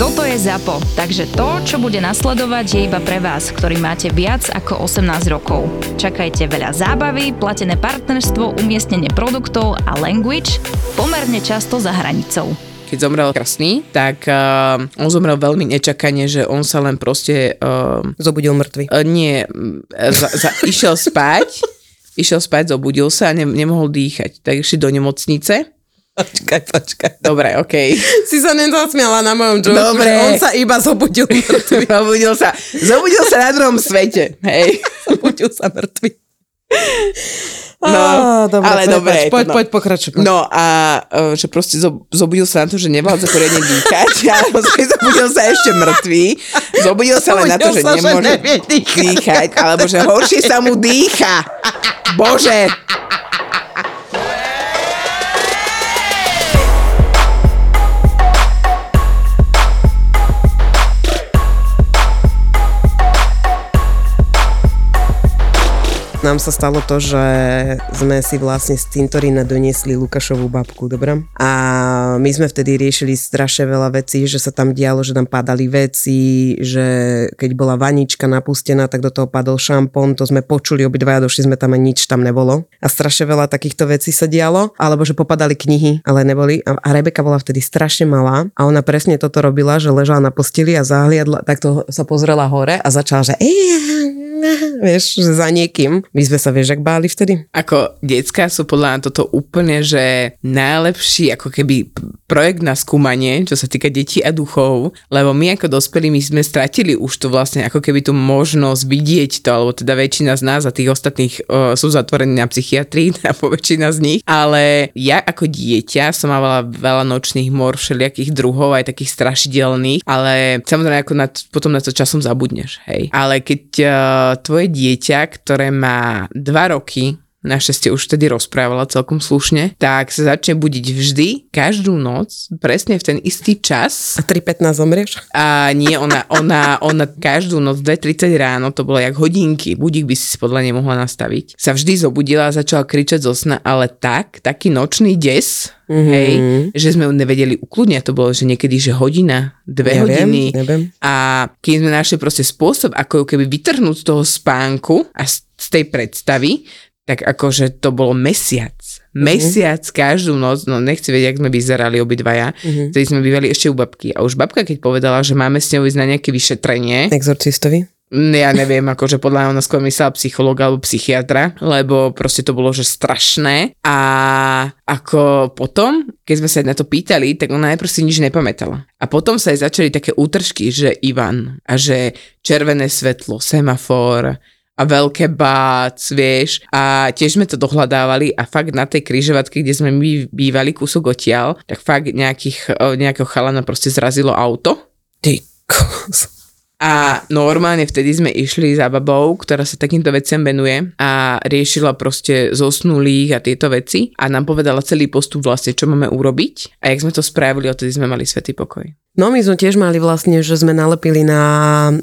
Toto je ZAPO, takže to, čo bude nasledovať, je iba pre vás, ktorý máte viac ako 18 rokov. Čakajte veľa zábavy, platené partnerstvo, umiestnenie produktov a language pomerne často za hranicou keď zomrel krstný, tak uh, on zomrel veľmi nečakane, že on sa len proste... Uh, zobudil mŕtvy. Uh, nie, za, za, išiel spať, išiel spať, zobudil sa a ne, nemohol dýchať. Tak išli do nemocnice Počkaj, počkaj. Dobre, okej. Okay. Si sa nezasmiala na mojom joke, Dobre. on sa iba zobudil mŕtvy. zobudil sa, zobudil sa na druhom svete, hej. zobudil sa mŕtvy. No, Á, dobre, ale dobre. Poď, no. poď, pokračuj. poď. No a e, že proste zobudil sa na to, že nevládza poriadne dýchať, ale zobudil sa ešte mŕtvý. Zobudil sa len na to, že nemôže dýchať, alebo že horšie sa mu dýcha. Bože. Nám sa stalo to, že sme si vlastne z cintorína doniesli Lukášovú babku, dobre? A my sme vtedy riešili strašne veľa vecí, že sa tam dialo, že tam padali veci, že keď bola vanička napustená, tak do toho padol šampón, to sme počuli obidvaja, došli sme tam a nič tam nebolo. A strašne veľa takýchto vecí sa dialo, alebo že popadali knihy, ale neboli. A, Rebeka bola vtedy strašne malá a ona presne toto robila, že ležala na posteli a zahliadla, takto sa pozrela hore a začala, že vieš, že za niekým. My sme sa, vieš, ak báli vtedy? Ako decka sú podľa mňa toto úplne, že najlepší ako keby projekt na skúmanie, čo sa týka detí a duchov, lebo my ako dospelí my sme stratili už to vlastne ako keby tú možnosť vidieť to, alebo teda väčšina z nás a tých ostatných uh, sú zatvorení na psychiatrii, a po väčšina z nich, ale ja ako dieťa som mávala veľa nočných mor všelijakých druhov, aj takých strašidelných, ale samozrejme ako na, potom na to časom zabudneš, hej. Ale keď uh, tvoje dieťa, ktoré má dva roky, našťastie už vtedy rozprávala celkom slušne, tak sa začne budiť vždy, každú noc, presne v ten istý čas. A 3.15 zomrieš? A nie, ona, ona, ona každú noc 2.30 ráno, to bolo jak hodinky, budík by si podľa nej mohla nastaviť. Sa vždy zobudila a začala kričať zo sna, ale tak, taký nočný des, mm-hmm. hej, že sme ju nevedeli ukludniť, to bolo, že niekedy, že hodina, dve Ja hodiny. viem, neviem. A keď sme našli proste spôsob, ako ju keby vytrhnúť z toho spánku a z tej predstavy, tak akože to bolo mesiac. Mesiac každú noc, no nechci vedieť, jak sme vyzerali obidvaja, mm-hmm. vtedy sme bývali ešte u babky. A už babka, keď povedala, že máme s ňou ísť na nejaké vyšetrenie, Exorcistovi? Mm, ja neviem, akože podľa ona skôr myslela psychologa alebo psychiatra, lebo proste to bolo, že strašné. A ako potom, keď sme sa na to pýtali, tak ona najprv si nič nepamätala. A potom sa jej začali také útržky, že Ivan a že červené svetlo, semafor, a veľké bác, vieš. A tiež sme to dohľadávali a fakt na tej križovatke, kde sme my bývali kúsok odtiaľ, tak fakt nejakých, nejakého chalana proste zrazilo auto. Ty kos. A normálne vtedy sme išli za babou, ktorá sa takýmto veciam venuje a riešila proste zosnulých a tieto veci a nám povedala celý postup vlastne, čo máme urobiť a jak sme to spravili, odtedy sme mali svetý pokoj. No my sme tiež mali vlastne, že sme nalepili na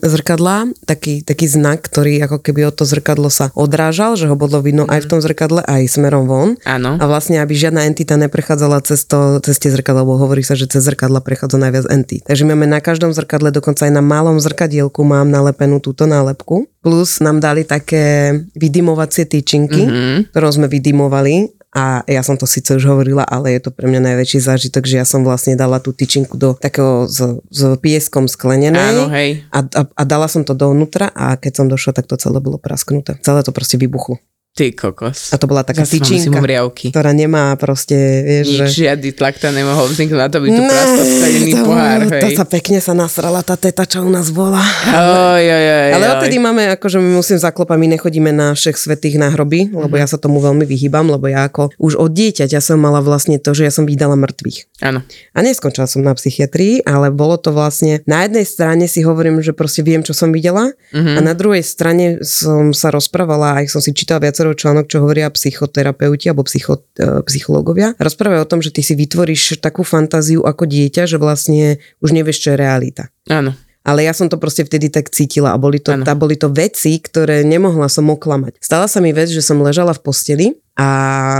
zrkadla taký, taký znak, ktorý ako keby od to zrkadlo sa odrážal, že ho bolo vidno aj v tom zrkadle, aj smerom von. Áno. A vlastne, aby žiadna entita neprechádzala cez, to, cez tie zrkadla, lebo hovorí sa, že cez zrkadla prechádza najviac entít. Takže máme na každom zrkadle, dokonca aj na malom zrkadielku mám nalepenú túto nálepku. Plus nám dali také vydymovacie tyčinky, mm-hmm. ktorou sme vydymovali a ja som to síce už hovorila, ale je to pre mňa najväčší zážitok, že ja som vlastne dala tú tyčinku do takého s, s pieskom sklenenej Áno, hej. a, a, a dala som to dovnútra a keď som došla, tak to celé bolo prasknuté. Celé to proste vybuchlo. Ty kokos. A to bola taká mám tyčinka, ktorá nemá proste, vieš, Nič, že... žiadny tlak tam nemohol vzniknúť na to, by tu prastal skadený to, pohár, to hej. sa pekne sa nasrala tá teta, čo u nás bola. Oj, oj, oj, Ale odtedy máme, akože my musím zaklopať, my nechodíme na všech svetých na hroby, lebo Mhm. ja sa tomu veľmi vyhýbam, lebo ja ako už od dieťaťa som mala vlastne to, že ja som vydala mŕtvych. Áno. A neskončila som na psychiatrii, ale bolo to vlastne, na jednej strane si hovorím, že proste viem, čo som videla Mhm. a na druhej strane som sa rozprávala, aj som si čítala viacero článok, čo hovoria psychoterapeuti alebo psycho, e, psychológovia. Rozprávajú o tom, že ty si vytvoríš takú fantáziu ako dieťa, že vlastne už nevieš, čo je realita. Áno. Ale ja som to proste vtedy tak cítila a boli to, tá, boli to veci, ktoré nemohla som oklamať. Stala sa mi vec, že som ležala v posteli a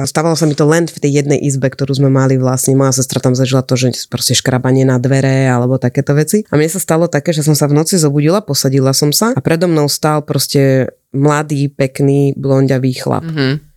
stávalo sa mi to len v tej jednej izbe, ktorú sme mali vlastne. Moja sestra tam zažila to, že proste škrabanie na dvere alebo takéto veci. A mne sa stalo také, že som sa v noci zobudila, posadila som sa a predo mnou stál proste mladý, pekný, blonďavý chlap. Mhm.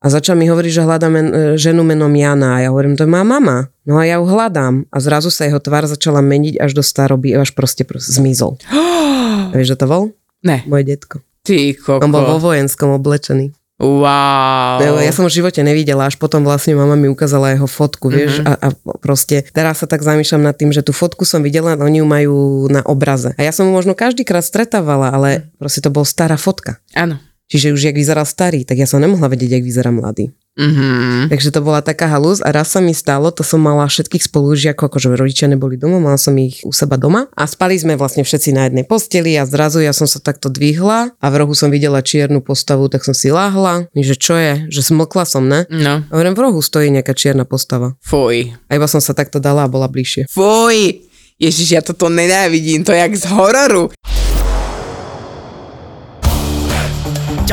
A začal mi hovoriť, že hľadá men, e, ženu menom Jana. A ja hovorím, to je moja mama. No a ja ju hľadám. A zrazu sa jeho tvár začala meniť až do staroby, až proste, proste zmizol. A vieš, že to bol? Ne, Moje detko. ty koko. On bol vo vojenskom oblečený. Wow. Ja som v živote nevidela, až potom vlastne mama mi ukázala jeho fotku, vieš, Mhm. a, a proste teraz sa tak zamýšľam nad tým, že tú fotku som videla, oni ju majú na obraze. A ja som ju možno každýkrát stretávala, ale proste to bol stará fotka. Áno. Čiže už jak vyzeral starý, tak ja som nemohla vedieť, jak vyzerá mladý. Mhm. Takže to bola taká halus a raz sa mi stalo, to som mala všetkých spolužiakov, akože rodičia neboli doma, mala som ich u seba doma a spali sme vlastne všetci na jednej posteli a zrazu ja som sa takto dvihla a v rohu som videla čiernu postavu, tak som si láhla, že čo je, že smlkla som, ne? No. A v rohu stojí nejaká čierna postava. Fuj. A iba som sa takto dala a bola bližšie. Fuj. Ježiš, ja toto nenávidím, to je jak z hororu.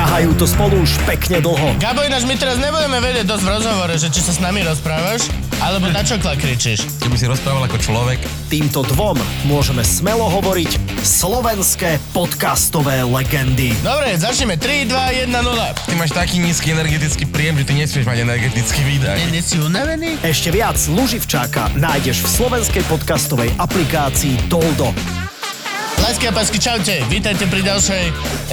Ťahajú to spolu už pekne dlho. Gabo, ináč my teraz nebudeme vedieť dosť v rozhovore, že či sa s nami rozprávaš, alebo na čo kričíš. Keby si rozprával ako človek, Týmto dvom môžeme smelo hovoriť slovenské podcastové legendy. Dobre, začneme. 3, 2, 1, 0. ty máš taký nízky energetický príjem, že ty nesmieš mať energetický výdaj. Nie si unavený? Ešte viac Luživčáka nájdeš v slovenskej podcastovej aplikácii Toldo. Lásky a pásky, čaute. Vítajte pri ďalšej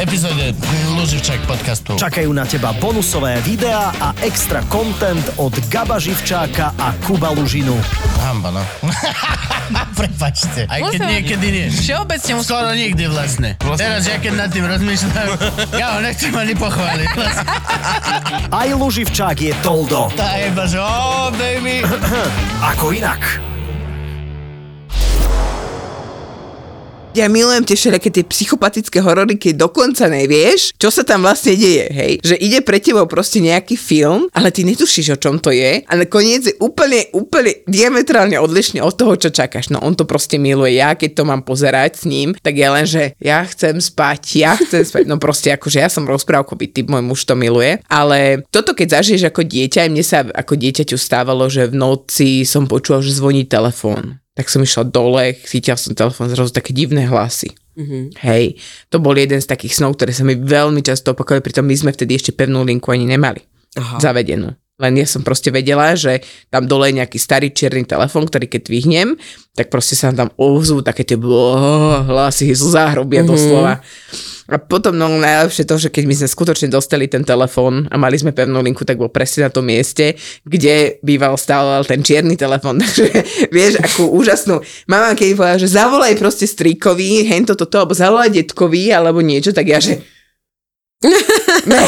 epizóde Luživčák podcastu. Čakajú na teba bonusové videá a extra content od Gaba Živčáka a Kuba Lužinu. Hamba, no. Prepačte. Aj keď Musím- niekedy nie. Všeobecne musím... Skoro nikdy vlastne. Teraz, ja keď nad tým rozmýšľam, ja ho nechcem ani pochváliť. Vlastne. Aj Luživčák je Toldo. Tá je iba, že oh, baby. Ako inak. Ja milujem tie všelijaké tie psychopatické horory, keď dokonca nevieš, čo sa tam vlastne deje, hej. Že ide pre tebou proste nejaký film, ale ty netušíš, o čom to je a nakoniec je úplne, úplne diametrálne odlišný od toho, čo čakáš. No on to proste miluje. Ja, keď to mám pozerať s ním, tak je len, že ja chcem spať, ja chcem spať. No proste akože ja som rozprávkový typ, môj muž to miluje. Ale toto, keď zažiješ ako dieťa, aj mne sa ako dieťaťu stávalo, že v noci som počula, že zvoní telefón. Tak som išla dole, chytila som telefón, zrazu také divné hlasy. Mm-hmm. Hej, to bol jeden z takých snov, ktoré sa mi veľmi často opakovali, pritom my sme vtedy ešte pevnú linku ani nemali Aha. zavedenú. Len ja som proste vedela, že tam dole je nejaký starý čierny telefón, ktorý keď dvihnem, tak proste sa tam ozvú také tie blo- hlasy zo záhrobia mm-hmm. doslova. A potom no najlepšie to, že keď my sme skutočne dostali ten telefón a mali sme pevnú linku, tak bol presne na tom mieste, kde býval stále ten čierny telefón. Takže vieš, akú úžasnú. Mama keď povedala, že zavolaj proste strýkovi, hento toto, alebo zavolaj detkovi, alebo niečo, tak ja, že ne,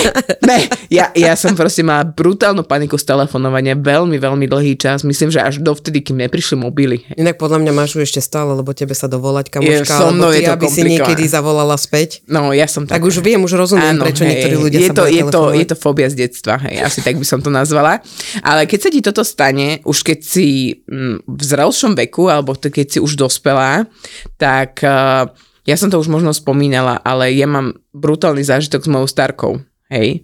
ne. Ja, ja som proste mala brutálnu paniku z telefonovania veľmi, veľmi dlhý čas. Myslím, že až dovtedy, kým neprišli mobily. Inak podľa mňa máš ju ešte stále, lebo tebe sa dovolať kamoška, Je, so mnou alebo je ty, to aby si niekedy zavolala späť. No, ja som Tak už viem, už rozumiem, prečo niektorí ľudia je sa to, je, to, je to fóbia z detstva, hej, asi tak by som to nazvala. Ale keď sa ti toto stane, už keď si mm, v zrelšom veku, alebo keď si už dospelá, tak uh, ja som to už možno spomínala, ale ja mám brutálny zážitok s mojou starkou, hej.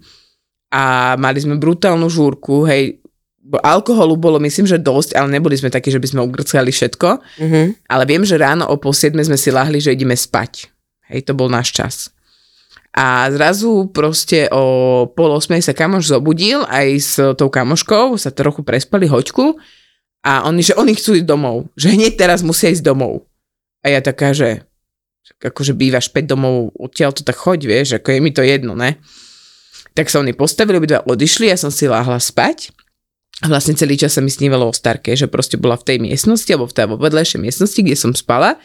A mali sme brutálnu žúrku, hej, alkoholu bolo myslím, že dosť, ale neboli sme takí, že by sme ugrcali všetko. Mhm. Ale viem, že ráno o pol siedme sme si lahli, že ideme spať. Hej, to bol náš čas. A zrazu proste o pol osmej sa kamoš zobudil aj s tou kamoškou, sa trochu prespali hoďku a oni, že oni chcú ísť domov. Že hneď teraz musia ísť domov. A ja taká, že akože bývaš 5 domov odtiaľ to tak choď, vieš, ako je mi to jedno, ne? Tak sa oni postavili, obidva odišli, ja som si láhla spať. A vlastne celý čas sa mi snívalo o starke, že proste bola v tej miestnosti, alebo v tej vo vedlejšej miestnosti, kde som spala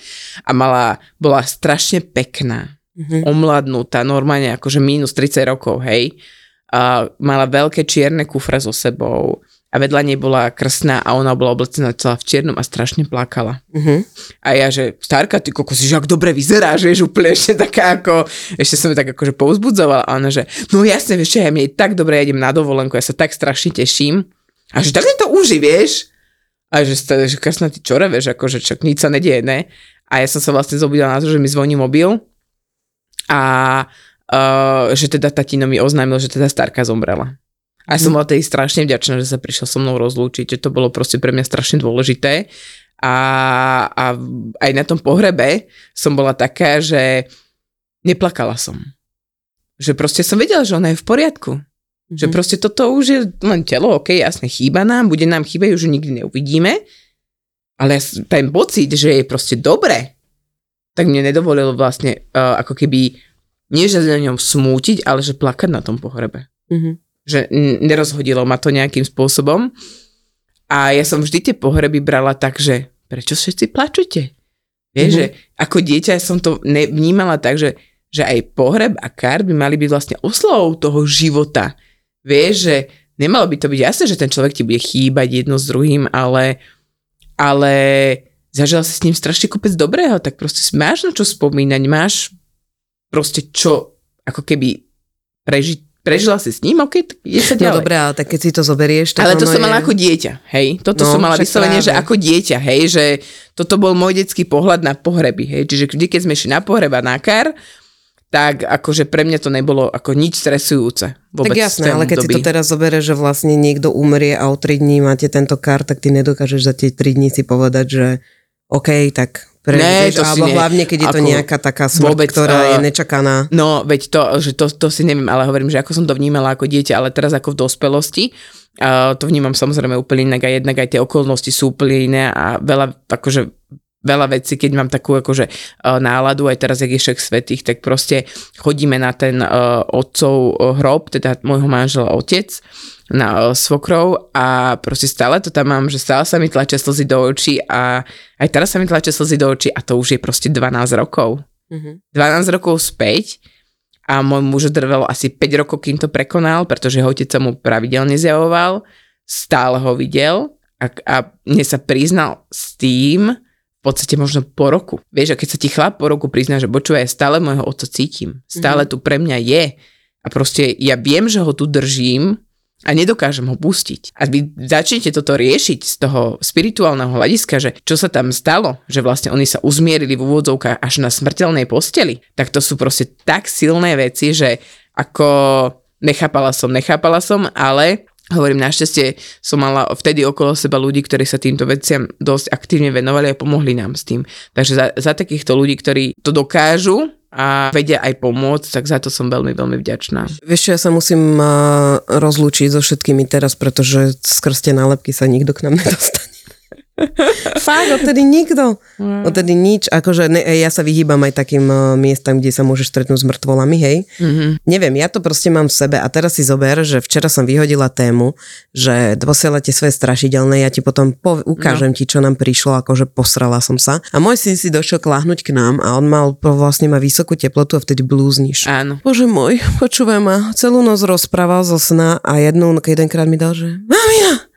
a mala, bola strašne pekná, mm-hmm. omladnutá, normálne akože minus 30 rokov, hej. A mala veľké čierne kufre so sebou a vedľa nej bola krsná a ona bola oblecená celá v čiernom a strašne plakala. Mhm. A ja, že starka, ty kokos, že ak dobre vyzeráš, vieš, úplne ešte taká ako, ešte som ju tak akože pouzbudzovala a ona, že no jasne, vieš čo, ja mi tak dobre, ja idem na dovolenku, ja sa tak strašne teším. A že tak to uži, vieš. A že, že kasná ty čore, vieš, akože čak nič sa nedieje, ne? A ja som sa vlastne zobudila na to, že mi zvoní mobil a uh, že teda tatino mi oznámil, že teda starka zomrela. A som bola tej strašne vďačná, že sa prišiel so mnou rozlúčiť, že to bolo proste pre mňa strašne dôležité. A, a aj na tom pohrebe som bola taká, že neplakala som. Že proste som vedela, že ona je v poriadku. Mm-hmm. Že proste toto už je len telo, ok, jasne, chýba nám, bude nám chýbať, už ju nikdy neuvidíme, ale ten pocit, že je proste dobre, tak mne nedovolilo vlastne uh, ako keby, nie že za ňom smútiť, ale že plakať na tom pohrebe. Mhm. Že nerozhodilo ma to nejakým spôsobom. A ja som vždy tie pohreby brala tak, že prečo všetci plačete? Vieš, Mhm. že ako dieťa som to ne- vnímala tak, že, že aj pohreb a kár by mali byť vlastne oslovou toho života. Vieš, že nemalo by to byť jasné, že ten človek ti bude chýbať jedno s druhým, ale, ale zažila si s ním strašne kopec dobrého, tak proste máš na čo spomínať, máš proste čo ako keby prežiť, prežila si s ním, ok, tak je sa No ďalej. dobré, ale tak keď si to zoberieš, tak Ale to som mala je... ako dieťa, hej. Toto No, som mala vyslovene, že ako dieťa, hej, že toto bol môj detský pohľad na pohreby, hej. Čiže vždy, keď sme išli na pohreb a na kar, tak akože pre mňa to nebolo ako nič stresujúce. Vôbec Tak jasné, ale keď si to teraz zoberieš, že vlastne niekto umrie a o 3 dní máte tento kar, tak ty nedokážeš za tie 3 dní si povedať, že OK, tak Ne, to si alebo nie. hlavne, keď je to Ako nejaká taká smrť, vôbec, ktorá je eh, nečakaná. No, veď to, že to, to si neviem, ale hovorím, že ako som to vnímala ako dieťa, ale teraz ako v dospelosti, uh, to vnímam samozrejme úplne inak a jednak aj tie okolnosti sú úplne iné a veľa, akože veľa vecí, keď mám takú akože uh, náladu, aj teraz, jak je však svetých, tak proste chodíme na ten uh, otcov uh, hrob, teda môjho manžela otec, na uh, svokrov a proste stále to tam mám, že stále sa mi tlačia slzy do očí a aj teraz sa mi tlačia slzy do očí a to už je proste 12 rokov. 12 rokov späť a môj muž drvel asi 5 rokov, kým to prekonal, pretože jeho otec sa mu pravidelne zjavoval, stále ho videl a, a mne sa priznal s tým, podstate možno po roku. Vieš, a keď sa ti chlap po roku prizná, že počúvaj, ja stále môjho otca cítim, stále tu pre mňa je a proste ja viem, že ho tu držím a nedokážem ho pustiť. A vy začnete toto riešiť z toho spirituálneho hľadiska, že čo sa tam stalo, že vlastne oni sa uzmierili v úvodzovkách až na smrteľnej posteli, tak to sú proste tak silné veci, že ako nechápala som, nechápala som, ale hovorím, našťastie som mala vtedy okolo seba ľudí, ktorí sa týmto veciam dosť aktívne venovali a pomohli nám s tým. Takže za, za takýchto ľudí, ktorí to dokážu a vedia aj pomôcť, tak za to som veľmi, veľmi vďačná. Vieš ja sa musím uh, rozlúčiť so všetkými teraz, pretože skrz tie nálepky sa nikto k nám nedostane. Fakt, odtedy nikto. Odtedy nič. Akože ne, ja sa vyhýbam aj takým uh, miestam, kde sa môžeš stretnúť s mŕtvolami, hej. Mm-hmm. Neviem, ja to proste mám v sebe a teraz si zober, že včera som vyhodila tému, že posielate svoje strašidelné, ja ti potom po, ukážem no. ti, čo nám prišlo, akože posrala som sa. A môj syn si došiel kláhnuť k nám a on mal, vlastne má vysokú teplotu a vtedy blúzniš. Áno. Bože môj, počúvaj ma, celú noc rozprával zo sna a jednu, jedenkrát mi dal, že Mamia,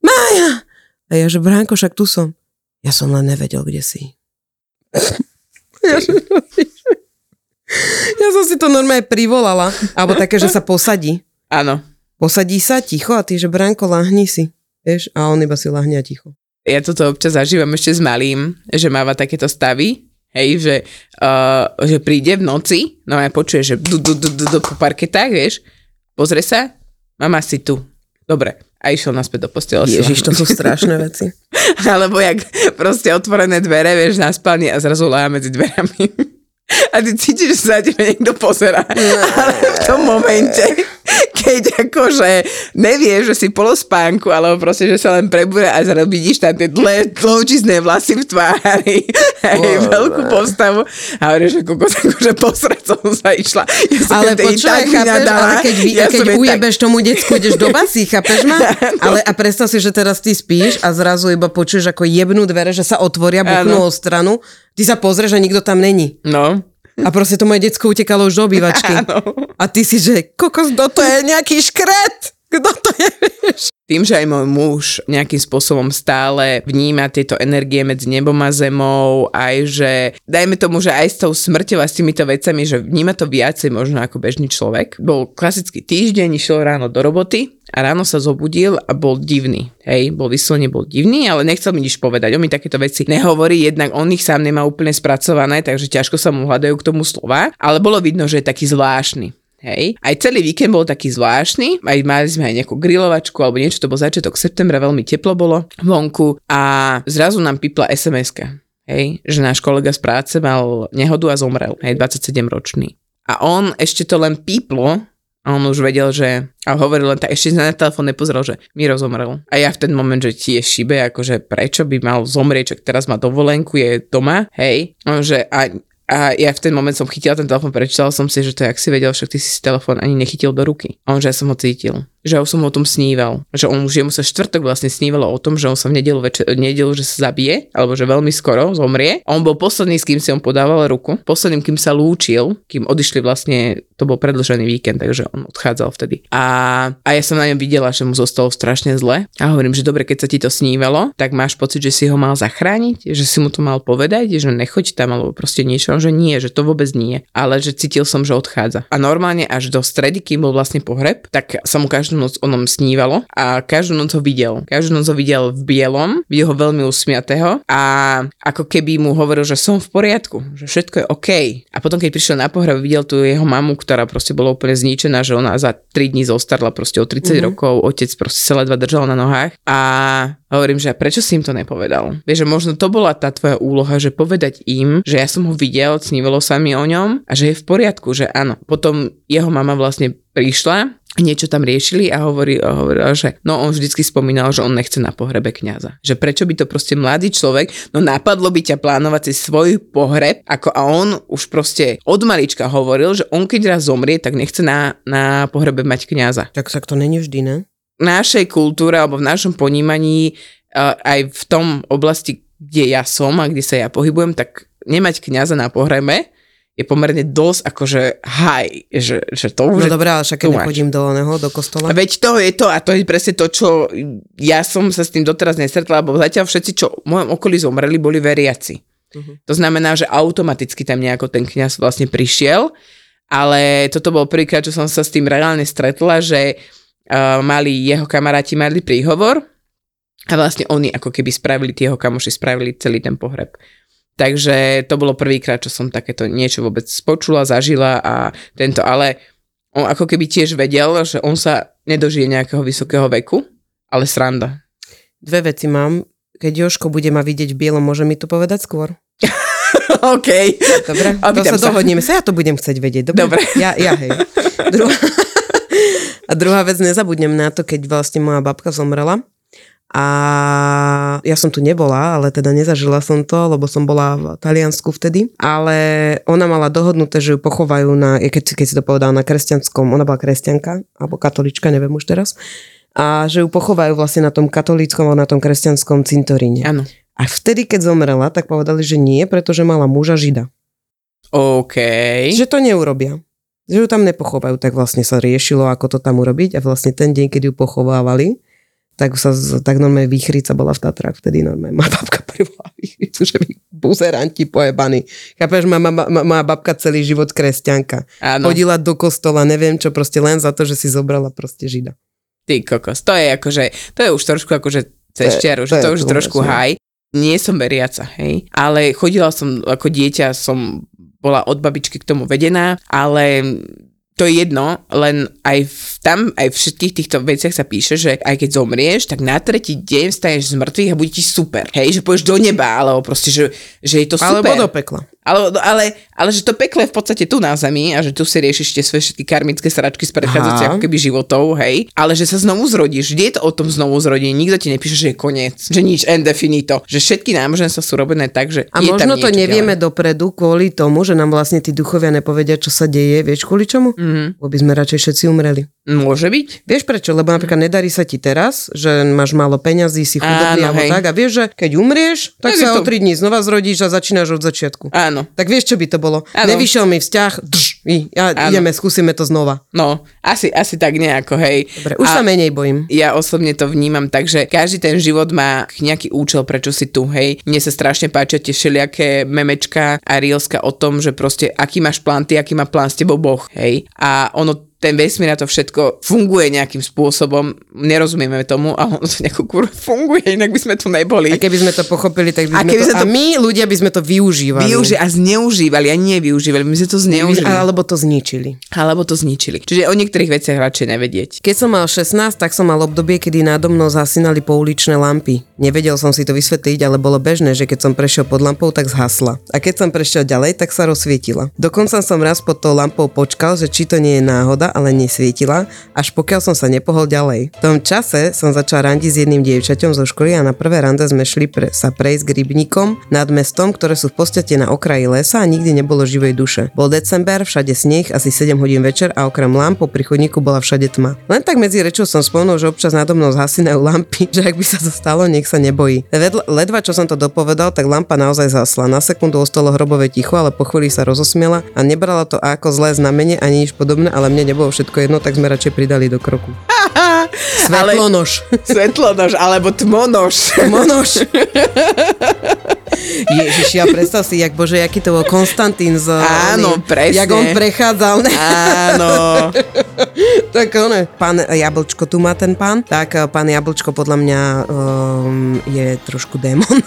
Maja! A ja, že Bránko, však tu som. Ja som len nevedel, kde si. ja, že, ja som si to normálne privolala. Alebo také, že sa posadí. Áno. Posadí sa ticho a ty, že Bránko, lahni si. Vieš, a on iba si lahne a ticho. Ja toto občas zažívam ešte s malým, že máva takéto stavy, hej, že, uh, že príde v noci, no a počuje, že du, du, du, du, du, po parketách, vieš, pozrie sa, mama si tu. Dobre. A išiel naspäť do postele. Ježiš, to sú strašné veci. Alebo jak proste otvorené dvere, vieš, na spálni a zrazu lája medzi dverami. A ty cítiš, že sa na teba niekto pozera. Ale v tom momente, keď akože nevieš, že si polospánku, alebo proste, že sa len prebúra a zrazu vidíš tam tie dlhé, dlhočízne vlasy v tvári hej, veľkú postavu a hovorí, že kokos, akože posrať som sa išla. Ja som Ale počúvaj, tak chápeš, ale keď, Ja keď ujebeš tomu decku, ideš do basy, chápeš ma? Ale a predstav si, že teraz ty spíš a zrazu iba počuješ ako jebnú dvere, že sa otvoria, Áno. o stranu, ty sa pozrieš a nikto tam není. No, A proste to moje decko utekalo už do obývačky. A ty si, že kokos, kto to je nejaký škret? Kto to je, tým, že aj môj muž nejakým spôsobom stále vníma tieto energie medzi nebom a zemou, aj že dajme tomu, že aj s tou smrťou a s týmito vecami, že vníma to viacej možno ako bežný človek. Bol klasický týždeň, išiel ráno do roboty a ráno sa zobudil a bol divný. Hej, bol vyslovene bol divný, ale nechcel mi nič povedať. On mi takéto veci nehovorí, jednak on ich sám nemá úplne spracované, takže ťažko sa mu hľadajú k tomu slova, ale bolo vidno, že je taký zvláštny. Hej. Aj celý víkend bol taký zvláštny, aj mali sme aj nejakú grilovačku alebo niečo, to bol začiatok septembra, veľmi teplo bolo vonku a zrazu nám pipla SMS-ka. Hej, že náš kolega z práce mal nehodu a zomrel, hej, 27 ročný. A on ešte to len píplo a on už vedel, že a hovoril len tak, ešte na telefón nepozrel, že Miro zomrel. A ja v ten moment, že ti je šibe, akože prečo by mal zomrieť, čak teraz má dovolenku, je doma, hej. On, že a, a ja v ten moment som chytila ten telefón, prečítala som si, že to jak si vedel, však ty si telefón ani nechytil do ruky. A on, že ja som ho cítil. Že už som o tom sníval. Že on už jemu sa štvrtok vlastne snívalo o tom, že on sa v nedelu, večer, nedelu že sa zabije, alebo že veľmi skoro zomrie. A on bol posledný, s kým si on podával ruku. Posledným, kým sa lúčil, kým odišli vlastne, to bol predlžený víkend, takže on odchádzal vtedy. A, a ja som na ňom videla, že mu zostalo strašne zle. A hovorím, že dobre, keď sa ti to snívalo, tak máš pocit, že si ho mal zachrániť, že si mu to mal povedať, že nechoď tam alebo proste niečo, že nie, že to vôbec nie, ale že cítil som, že odchádza. A normálne až do stredy, kým bol vlastne pohreb, tak sa mu každú noc o ňom snívalo a každú noc ho videl. Každú noc ho videl v bielom, videl ho veľmi usmiatého a ako keby mu hovoril, že som v poriadku, že všetko je OK. A potom, keď prišiel na pohreb, videl tu jeho mamu, ktorá proste bola úplne zničená, že ona za 3 dní zostarla proste o 30 mm-hmm. rokov, otec proste sa ledva držal na nohách a hovorím, že a prečo si im to nepovedal? Vieš, že možno to bola tá tvoja úloha, že povedať im, že ja som ho videl, snívalo sa mi o ňom a že je v poriadku, že áno. Potom jeho mama vlastne prišla, niečo tam riešili a hovorí, hovorila, že no on vždycky spomínal, že on nechce na pohrebe kňaza. Že prečo by to proste mladý človek, no napadlo by ťa plánovať si svoj pohreb, ako a on už proste od malička hovoril, že on keď raz zomrie, tak nechce na, na pohrebe mať kňaza Tak, tak to není vždy, ne? v našej kultúre alebo v našom ponímaní aj v tom oblasti, kde ja som a kde sa ja pohybujem, tak nemať kňaza na pohrebe je pomerne dosť akože haj, že, že to už... No dobré, ale však keď nechodím do oného, do kostola. A veď to je to a to je presne to, čo ja som sa s tým doteraz nestretla, lebo zatiaľ všetci, čo v mojom okolí zomreli, boli veriaci. Uh-huh. To znamená, že automaticky tam nejako ten kňaz vlastne prišiel, ale toto bol prvýkrát, čo som sa s tým reálne stretla, že uh, mali jeho kamaráti mali príhovor a vlastne oni ako keby spravili, jeho kamoši spravili celý ten pohreb. Takže to bolo prvýkrát, čo som takéto niečo vôbec spočula, zažila a tento, ale on ako keby tiež vedel, že on sa nedožije nejakého vysokého veku, ale sranda. Dve veci mám. Keď Joško bude ma vidieť v bielom, môže mi to povedať skôr? OK. Dobre, to Opýtam sa sa. dohodneme sa, ja to budem chcieť vedieť. Dobre? Dobre. Ja, ja hej. Druhá... A druhá vec, nezabudnem na to, keď vlastne moja babka zomrela. A ja som tu nebola, ale teda nezažila som to, lebo som bola v Taliansku vtedy. Ale ona mala dohodnuté, že ju pochovajú na, keď, keď si to povedala, na kresťanskom, ona bola kresťanka, alebo katolička, neviem už teraz. A že ju pochovajú vlastne na tom katolíckom alebo na tom kresťanskom cintoríne. Áno. A vtedy, keď zomrela, tak povedali, že nie, pretože mala muža žida. OK. Že to neurobia. Že ju tam nepochovajú, tak vlastne sa riešilo, ako to tam urobiť a vlastne ten deň, keď ju pochovávali, tak sa tak normálne výchrica bola v Tatrách, vtedy normálne má babka privolala výchricu, že vy buzeranti pojebaní. Chápeš, má, má, má, má babka celý život kresťanka. Áno. Chodila do kostola, neviem čo, proste len za to, že si zobrala proste žida. Ty kokos. To je akože, to je už trošku akože cez To je- čiaru, to že je to už to trošku no. haj. Nie som veriaca, hej. Ale chodila som, ako dieťa som bola od babičky k tomu vedená, ale to je jedno, len aj v, tam, aj v všetkých týchto veciach sa píše, že aj keď zomrieš, tak na tretí deň vstaneš z mŕtvych a bude ti super. Hej, že pôjdeš do neba, alebo proste, že, že je to super. Alebo do pekla. Ale, ale, ale že to peklo je v podstate tu na zemi a že tu si riešiš tie svoje všetky karmické sračky z predchádzajúcich ako keby životov, hej. Ale že sa znovu zrodíš. Vždy je to o tom znovu zrodení. Nikto ti nepíše, že je koniec. Že nič, end definito. Že všetky náboženstva sú robené tak, že A je možno tam to nevieme dopredu kvôli tomu, že nám vlastne tí duchovia nepovedia, čo sa deje. Vieš kvôli čomu? Mhm. Mm-hmm. Lebo by sme radšej všetci umreli. Môže byť? Vieš prečo? Lebo napríklad nedarí sa ti teraz, že máš málo peňazí, si chudobný alebo hej. tak a vieš, že keď umrieš, tak, Tak sa to- o 3 dní znova zrodíš a začínaš od začiatku. Áno. Tak vieš, čo by to bolo? Áno. Nevyšiel mi vzťah, drž, i, a Áno. ideme, skúsime to znova. No, asi, asi tak nejako, hej. Dobre, už A- sa menej bojím. Ja osobne to vnímam tak, že každý ten život má nejaký účel, prečo si tu, hej. Mne sa strašne páčia tie všelijaké memečka a reelska o tom, že proste aký máš plán ty, aký má plán s tebou Boh, hej. A ono ten vesmír a to všetko funguje nejakým spôsobom, nerozumieme tomu, ale ono to nejako kurva funguje, inak by sme tu neboli. A keby sme to pochopili, tak A by sme keby to, sme a to- my ľudia by sme to využívali. Využi- a zneužívali, a nie využívali, my sme to zneužili. Alebo to zničili. Alebo to zničili. Čiže o niektorých veciach radšej nevedieť. Keď som mal 16, tak som mal obdobie, kedy nádo mnou zasínali pouličné lampy. Nevedel som si to vysvetliť, ale bolo bežné, že keď som prešiel pod lampou, tak zhasla. A keď som prešiel ďalej, tak sa rozsvietila. Dokonca som raz pod tou lampou počkal, že či to nie je náhoda, ale nesvietila, až pokiaľ som sa nepohol ďalej. V tom čase som začal randiť s jedným dievčaťom zo školy a na prvé rande sme šli pre, sa prejsť k rybníkom nad mestom, ktoré sú v podstate na okraji lesa a nikdy nebolo živej duše. Bol december, všade sneh, asi 7 hodín večer a okrem lamp po pri chodníku bola všade tma. Len tak medzi rečou som spomenul, že občas nado mnou zhasínajú lampy, že ak by sa to stalo, nech sa nebojí. Vedľa, ledva čo som to dopovedal, tak lampa naozaj zasla. Na sekundu ostalo hrobové ticho, ale po chvíli sa rozosmiela a nebrala to ako zlé znamenie ani nič podobné, ale mne nebolo všetko jedno, tak sme radšej pridali do kroku. Svetlonož. Svetlonož alebo tmonož. Monož. Ježiš, ja predstav si, jak bože, jaký to bol Konstantín z... Áno, oný, presne. Jak on prechádzal. Ne? Áno. tak on, pán Jablčko, tu má ten pán. Tak eh, pán Jablčko podľa mňa um, je trošku démon.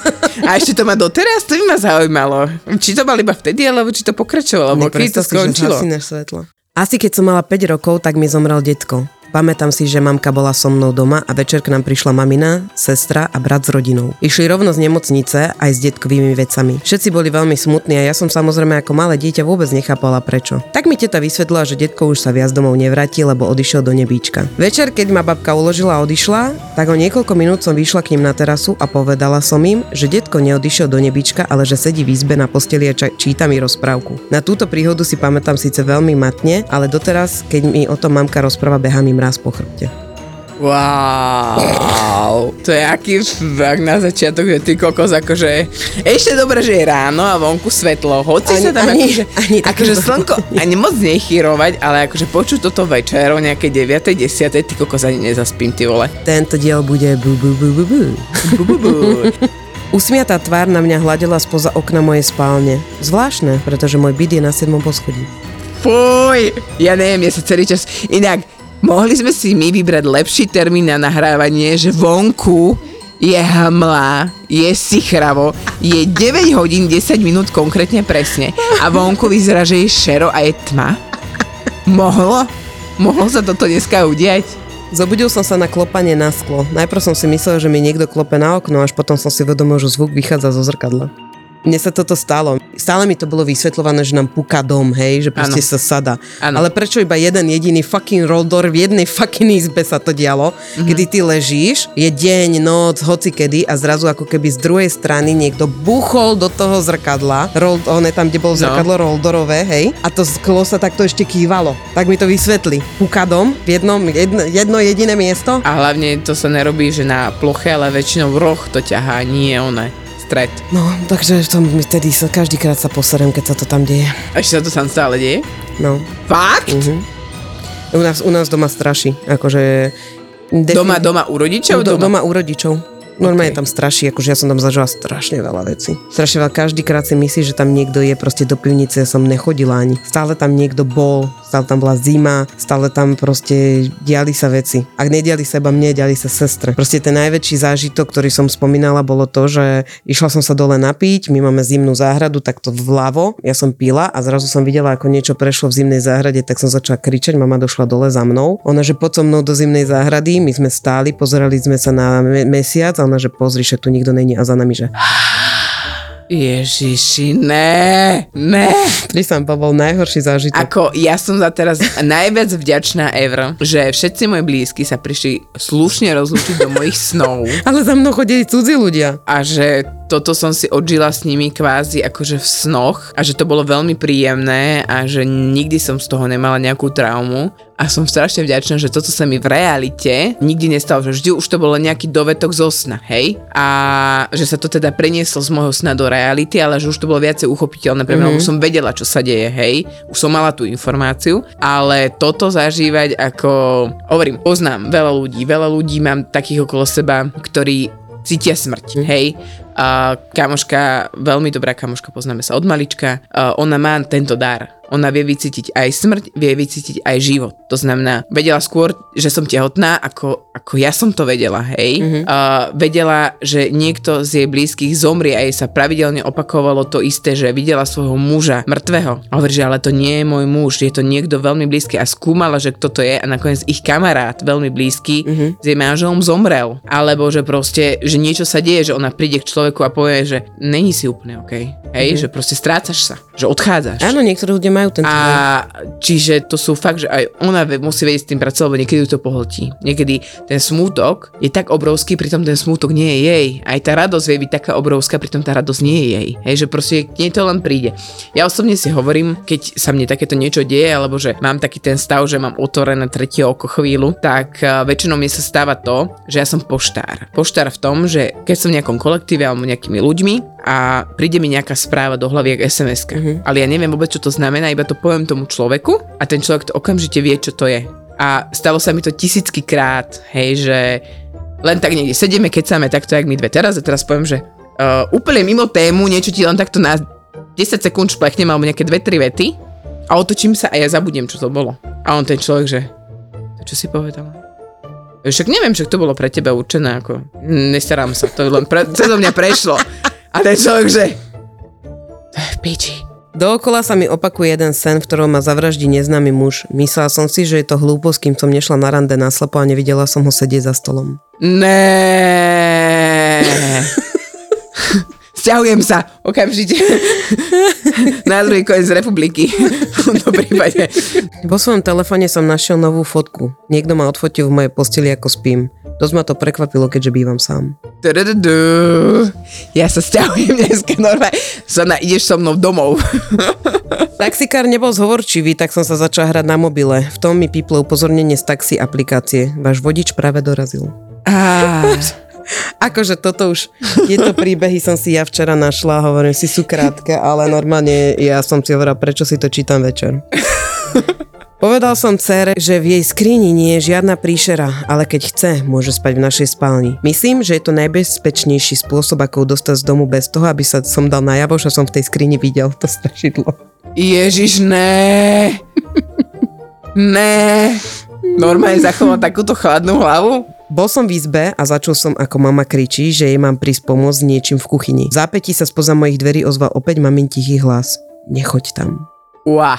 A ešte to má doteraz? To by ma zaujímalo. Či to mal iba vtedy, alebo či to pokračovalo, alebo kedy to že skončilo. zhasíneš svetlo. Asi keď som mala 5 rokov, tak mi zomrel detko. Pamätám si, že mamka bola so mnou doma a večer k nám prišla mamina, sestra a brat s rodinou. Išli rovno z nemocnice aj s detkovými vecami. Všetci boli veľmi smutní a ja som samozrejme ako malé dieťa vôbec nechápala prečo. Tak mi teta vysvetlila, že detko už sa viac domov nevráti, lebo odišiel do nebíčka. Večer, keď ma babka uložila a odišla, tak o niekoľko minút som vyšla k ním na terasu a povedala som im, že detko neodišiel do nebíčka, ale že sedí v izbe na posteli a ča- číta mi rozprávku. Na túto príhodu si pamätám síce veľmi matne, ale doteraz, keď mi o tom mamka rozpráva, behá mi mráz po chrbte. Wow. To je aký fakt na začiatok, že ty kokos akože... Ešte dobre, že je ráno a vonku svetlo. Hoci Ani- sa tam ani- akože... ani akože slnko ani moc nechýrovať, ale akože počuť toto večer o nejakej 9. 10. ty kokos ani nezaspím, ty vole. Tento diel bude bu bu bu bu bu. Bu, bu, bu. Usmiatá tvár na mňa hľadela spoza okna mojej spálne. Zvláštne, pretože môj byt je na 7. poschodí. Fuj, ja neviem, ja sa celý čas... Inak, mohli sme si my vybrať lepší termín na nahrávanie, že vonku je hmla, je sichravo, je 9 hodín 10 minút konkrétne presne a vonku vyzerá, že je šero a je tma. Mohlo? Mohlo sa toto dneska udiať? Zobudil som sa na klopanie na sklo. Najprv som si myslel, že mi niekto klope na okno, až potom som si uvedomil, že zvuk vychádza zo zrkadla. Mne sa toto stalo. Stále mi to bolo vysvetľované, že nám puká dom, hej, že proste Áno. sa sada. Áno. Ale prečo iba jeden jediný fucking roldor v jednej fucking izbe sa to dialo, Mhm. mm-hmm. kedy ty ležíš, je deň, noc, hoci kedy a zrazu ako keby z druhej strany niekto buchol do toho zrkadla, roll, one tam, kde bolo No. zrkadlo roldorové, hej, a to sklo sa takto ešte kývalo. Tak mi to vysvetli. Puká dom v jednom, jedno, jedno jediné miesto A hlavne to sa nerobí, že na ploche, ale väčšinou roh to ťahá, nie one. Stred. No, takže v tom vtedy sa každýkrát sa poserem, keď sa to tam deje. A ešte sa to tam stále deje? No. Fakt? Mhm. U nás, u nás doma straší. Akože... defin- Doma, doma u rodičov? Do, doma? doma u rodičov. Normálne Ok. tam straší, akože ja som tam zažila strašne veľa vecí. Strašne veľa, každýkrát si myslí, že tam niekto je proste do pivnice, ja som nechodila ani. Stále tam niekto bol, stále tam bola zima, stále tam proste diali sa veci. Ak nediali sa iba mne, diali sa sestre. Proste ten najväčší zážitok, ktorý som spomínala, bolo to, že išla som sa dole napiť, my máme zimnú záhradu, takto vľavo, ja som pila a zrazu som videla, ako niečo prešlo v zimnej záhrade, tak som začala kričať, mama došla dole za mnou. Ona, že poď so mnou do zimnej záhrady, my sme stáli, pozerali sme sa na me- mesiac a ona, že pozri, že tu nikto není a za nami, že Ježiši, ne, ne. Prísam, to bol najhorší zážitok. Ako ja som za teraz najviac vďačná ever, že všetci moji blízky sa prišli slušne rozlúčiť do mojich snov Ale za mnou chodili cudzí ľudia. a že toto som si odžila s nimi kvázi akože v snoch a že to bolo veľmi príjemné a že nikdy som z toho nemala nejakú traumu a som strašne vďačná, že toto sa mi v realite nikdy nestalo, že vždy už to bolo nejaký dovetok zo sna, hej? A že sa to teda prenieslo z môjho sna do reality, ale že už to bolo viacej uchopiteľné pre mňa, mm-hmm. už som vedela, čo sa deje, hej? Už som mala tú informáciu, ale toto zažívať ako, hovorím, poznám veľa ľudí, veľa ľudí mám takých okolo seba, ktorí cítia smrť, hej? A kamoška, veľmi dobrá kamoška, poznáme sa od malička, a ona má tento dar. Ona vie vycítiť aj smrť, vie vycítiť aj život. To znamená, vedela skôr, že som tehotná, ako, ako ja som to vedela, hej. Mm-hmm. A vedela, že niekto z jej blízkych zomrie a jej sa pravidelne opakovalo to isté, že videla svojho muža mŕtvého. A hovorí, že ale to nie je môj muž, je to niekto veľmi blízky a skúmala, že kto to je a nakoniec ich kamarát veľmi blízky mm-hmm. s jej manželom zomrel. Alebo že proste, že niečo sa deje, že ona príde k človeku a povie, že není si úplne OK. Hej, mm-hmm. že proste strácaš sa, že odchádzaš. Áno, niektorí ľudia majú tento dar. A čiže to sú fakt, že aj ona musí vedieť s tým pracovať, lebo niekedy ju to pohltí. Niekedy ten smútok je tak obrovský, pritom ten smútok nie je jej. Aj tá radosť vie byť taká obrovská, pritom tá radosť nie je jej. Hej, že proste k nej to len príde. Ja osobne si hovorím, keď sa mne takéto niečo deje, alebo že mám taký ten stav, že mám otvorené tretie oko chvíľu, tak uh, väčšinou mi sa stáva to, že ja som poštár. Poštár v tom, že keď som v nejakom kolektíve alebo nejakými ľuďmi a príde mi nejaká správa do hlavy, jak sms uh-huh. ale ja neviem vôbec, čo to znamená, iba to poviem tomu človeku a ten človek to okamžite vie, čo to je. A stalo sa mi to tisícky krát, hej, že len tak niekde sedíme, keď takto, jak my dve teraz a teraz poviem, že uh, úplne mimo tému, niečo ti len takto na 10 sekúnd šplechnem alebo nejaké dve, tri vety a otočím sa a ja zabudnem, čo to bolo. A on ten človek, že čo si povedala? Však neviem, že to bolo pre teba určené, ako nestarám sa, to len pre, cez mňa prešlo. A ten človek, že v piči. Dookola sa mi opakuje jeden sen, v ktorom ma zavraždí neznámy muž. Myslela som si, že je to hlúposť, kým som nešla na rande na slepo a nevidela som ho sedieť za stolom. Né. Sťahujem sa okamžite na druhý koniec republiky. V prípade. Vo svojom telefóne som našiel novú fotku. Niekto ma odfotil v mojej posteli, ako spím. Dosť ma to prekvapilo, keďže bývam sám. Ja sa sťahujem dneska normálne. Sana, ideš so mnou domov. Taxikár nebol zhovorčivý, tak som sa začal hrať na mobile. V tom mi píplo upozornenie z taxi aplikácie. Váš vodič práve dorazil. Akože toto už, tieto príbehy som si ja včera našla, hovorím si, sú krátke, ale normálne ja som si hovorila, prečo si to čítam večer. Povedal som cére, že v jej skrini nie je žiadna príšera, ale keď chce, môže spať v našej spálni. Myslím, že je to najbezpečnejší spôsob, ako ju dostať z domu bez toho, aby sa som dal najavo, že som v tej skrini videl to strašidlo. Ježiš, ne. Ne. Normálne zachoval takúto chladnú hlavu? Bol som v izbe a začul som, ako mama kričí, že jej mám prísť pomôcť niečím v kuchyni. V zápätí sa spoza mojich dverí ozval opäť mamin tichý hlas. Nechoď tam. Uá,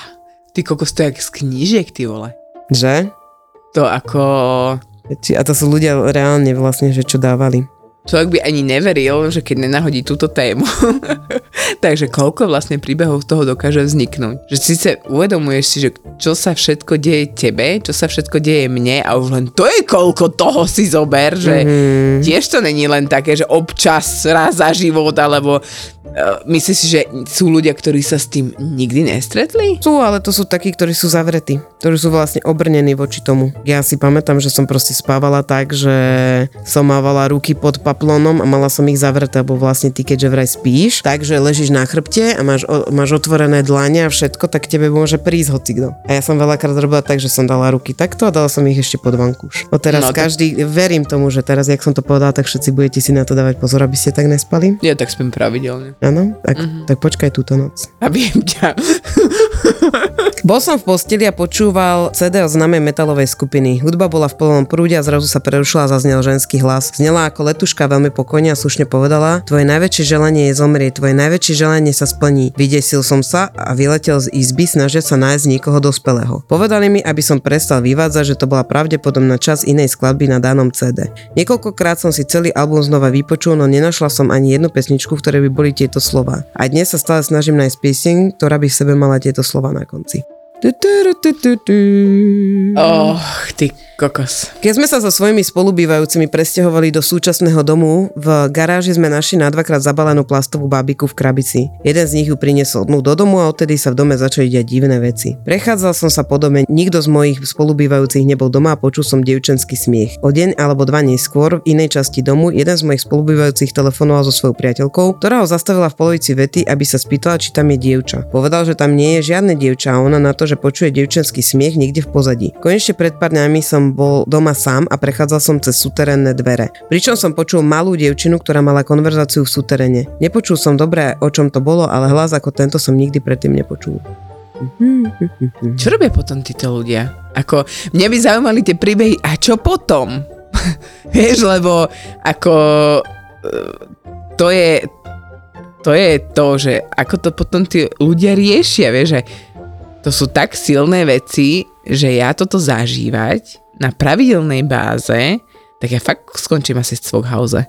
ty kokos to je z knížiek, ty vole. Že? To ako... A to sú ľudia reálne vlastne, že čo dávali. Človek by ani neveril, že keď nenahodí túto tému. Takže koľko vlastne príbehov z toho dokáže vzniknúť. Že síce uvedomuješ si, že čo sa všetko deje tebe, čo sa všetko deje mne a už len to je koľko toho si zober, že mm-hmm. tiež to není len také, že občas raz za život, alebo myslíš si, že sú ľudia, ktorí sa s tým nikdy nestretli? Sú, ale to sú takí, ktorí sú zavretí, ktorí sú vlastne obrnení voči tomu. Ja si pamätám, že som proste spávala tak, že som mávala ruky pod paplónom a mala som ich zavreté, lebo vlastne ty, keďže vraj spíš, takže ležíš na chrbte a máš, o, máš otvorené dlane a všetko, tak tebe môže prísť hocikto. A ja som veľakrát robila tak, že som dala ruky takto a dala som ich ešte pod vankúš. No teraz No, no, tak- každý, verím tomu, že teraz, jak som to povedala, tak všetci budete si na to dávať pozor, aby ste tak nespali. Ja tak spím pravidelne. Áno? Tak, mm-hmm. tak počkaj túto noc. A viem ťa. Bol som v posteli a počúval CD od známej metalovej skupiny. Hudba bola v plnom prúde a zrazu sa prerušila a zaznel ženský hlas. Znela ako letuška veľmi pokojne a slušne povedala Tvoje najväčšie želanie je zomrieť, tvoje najväčšie želanie sa splní. Vydesil som sa a vyletel z izby snažiť sa nájsť niekoho dospelého. Povedali mi, aby som prestal vyvádzať, že to bola pravdepodobná časť inej skladby na danom CD. Niekoľkokrát som si celý album znova vypočul, no nenašla som ani jednu pesničku, v ktorej by boli tieto slova. A dnes sa stále snažím nájsť pieseň, ktorá by v sebe mala tieto slova na konci. Tu, tu, tu, tu, tu. Och, ty kokos. Keď sme sa so svojimi spolubývajúcimi presťahovali do súčasného domu, v garáži sme našli na dvakrát zabalenú plastovú bábiku v krabici. Jeden z nich ju priniesol dnu do domu a odtedy sa v dome začali diať divné veci. Prechádzal som sa po dome, nikto z mojich spolubývajúcich nebol doma a počul som dievčenský smiech. O deň alebo dva neskôr v inej časti domu jeden z mojich spolubývajúcich telefonoval so svojou priateľkou, ktorá ho zastavila v polovici vety, aby sa spýtala, či tam je dievča. Povedal, že tam nie je žiadne dievča a ona na to, že počuje dievčenský smiech niekde v pozadí. Konečne pred pár dňami som bol doma sám a prechádzal som cez suterénne dvere. Pričom som počul malú dievčinu, ktorá mala konverzáciu v suteréne. Nepočul som dobre, o čom to bolo, ale hlas ako tento som nikdy predtým nepočul. Čo robia potom títo ľudia? Ako, mňa by zaujímali tie príbehy, a čo potom? Vieš, lebo ako e, to je to je to, že ako to potom tí ľudia riešia, vieš, že to sú tak silné veci, že ja toto zažívať na pravidelnej báze, tak ja fakt skončím asi v Cvokhouse.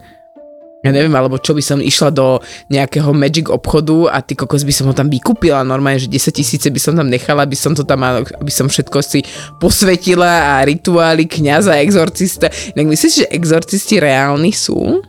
Ja neviem, alebo čo by som išla do nejakého Magic obchodu a ty kokos by som ho tam vykúpila normálne, že 10 tisíce by som tam nechala, aby som to tam, aby som všetko si posvetila a rituály kňaza, exorcista. Inak myslíš, že exorcisti reálni sú?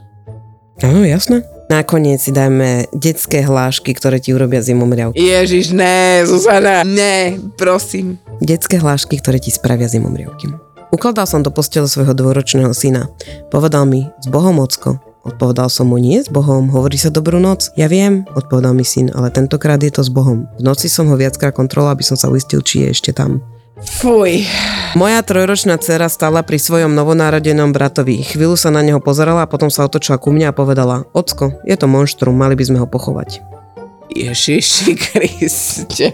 Áno, jasné. Nakoniec si dajme detské hlášky, ktoré ti urobia zimomriavky. Ježiš, ne, Zuzana, ne, prosím. Detské hlášky, ktoré ti spravia zimomriavky. Ukladal som do postele svojho dvoročného syna. Povedal mi, s Bohom ocko. Odpovedal som mu, nie s Bohom, hovorí sa dobrú noc. Ja viem, odpovedal mi syn, ale tentokrát je to s Bohom. V noci som ho viackrát kontroloval, aby som sa uistil, či je ešte tam. Fuj. Moja trojročná dcera stala pri svojom novonárodenom bratovi. Chvíľu sa na neho pozerala a potom sa otočila ku mne a povedala Ocko, je to monštrum, mali by sme ho pochovať. Ježiši Kriste.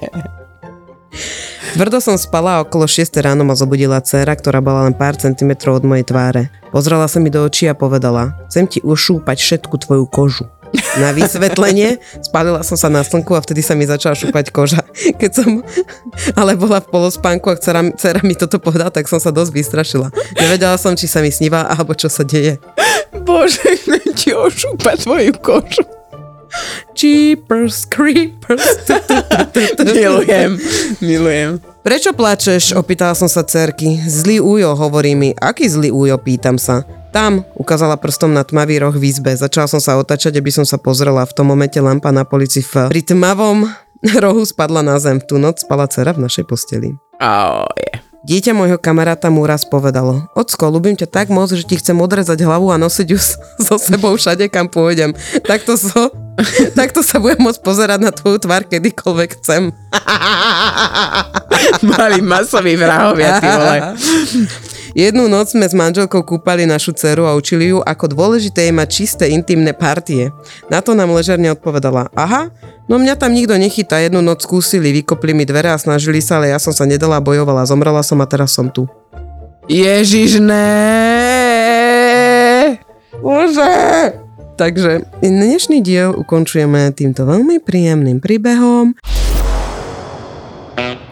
Tvrdo som spala a okolo 6 ráno ma zobudila dcera, ktorá bola len pár centimetrov od mojej tváre. Pozrela sa mi do očí a povedala, chcem ti ušúpať všetku tvoju kožu. Na vysvetlenie spálila som sa na slnku a vtedy sa mi začala šúpať koža. Keď som ale bola v polospánku a dcera, dcera mi toto povedala, tak som sa dosť vystrašila. Nevedela som, či sa mi sníva alebo čo sa deje. Bože, ti ošúpať tvoju kožu. Jeepers, creepers. Milujem, milujem. Prečo plačeš? Opýtala som sa cerky. Zlý újo, hovorí mi. Aký zlý újo? Pýtam sa. Tam, ukázala prstom na tmavý roh v izbe. Začala som sa otačať, aby som sa pozrela. V tom momente lampa na polici v pri tmavom rohu spadla na zem. V tú noc spala dcera v našej posteli. Oh, yeah. Dieťa môjho kamaráta mu raz povedalo, Ocko, ľúbim ťa tak moc, že ti chcem odrezať hlavu a nosiť ju so sebou všade, kam pôjdem. Takto, so, takto sa budem môcť pozerať na tvoju tvár kedykoľvek chcem. Mali masový vrahovia, ty vole. Jednu noc sme s manželkou kúpali našu dceru a učili ju, ako dôležité je mať čisté intimné partie. Na to nám ležerne odpovedala, aha, no mňa tam nikto nechytá, jednu noc skúsili, vykopli mi dvere a snažili sa, ale ja som sa nedala, bojovala, zomrela som a teraz som tu. Ježiš, ne. Bože! Takže dnešný diel ukončujeme týmto veľmi príjemným príbehom.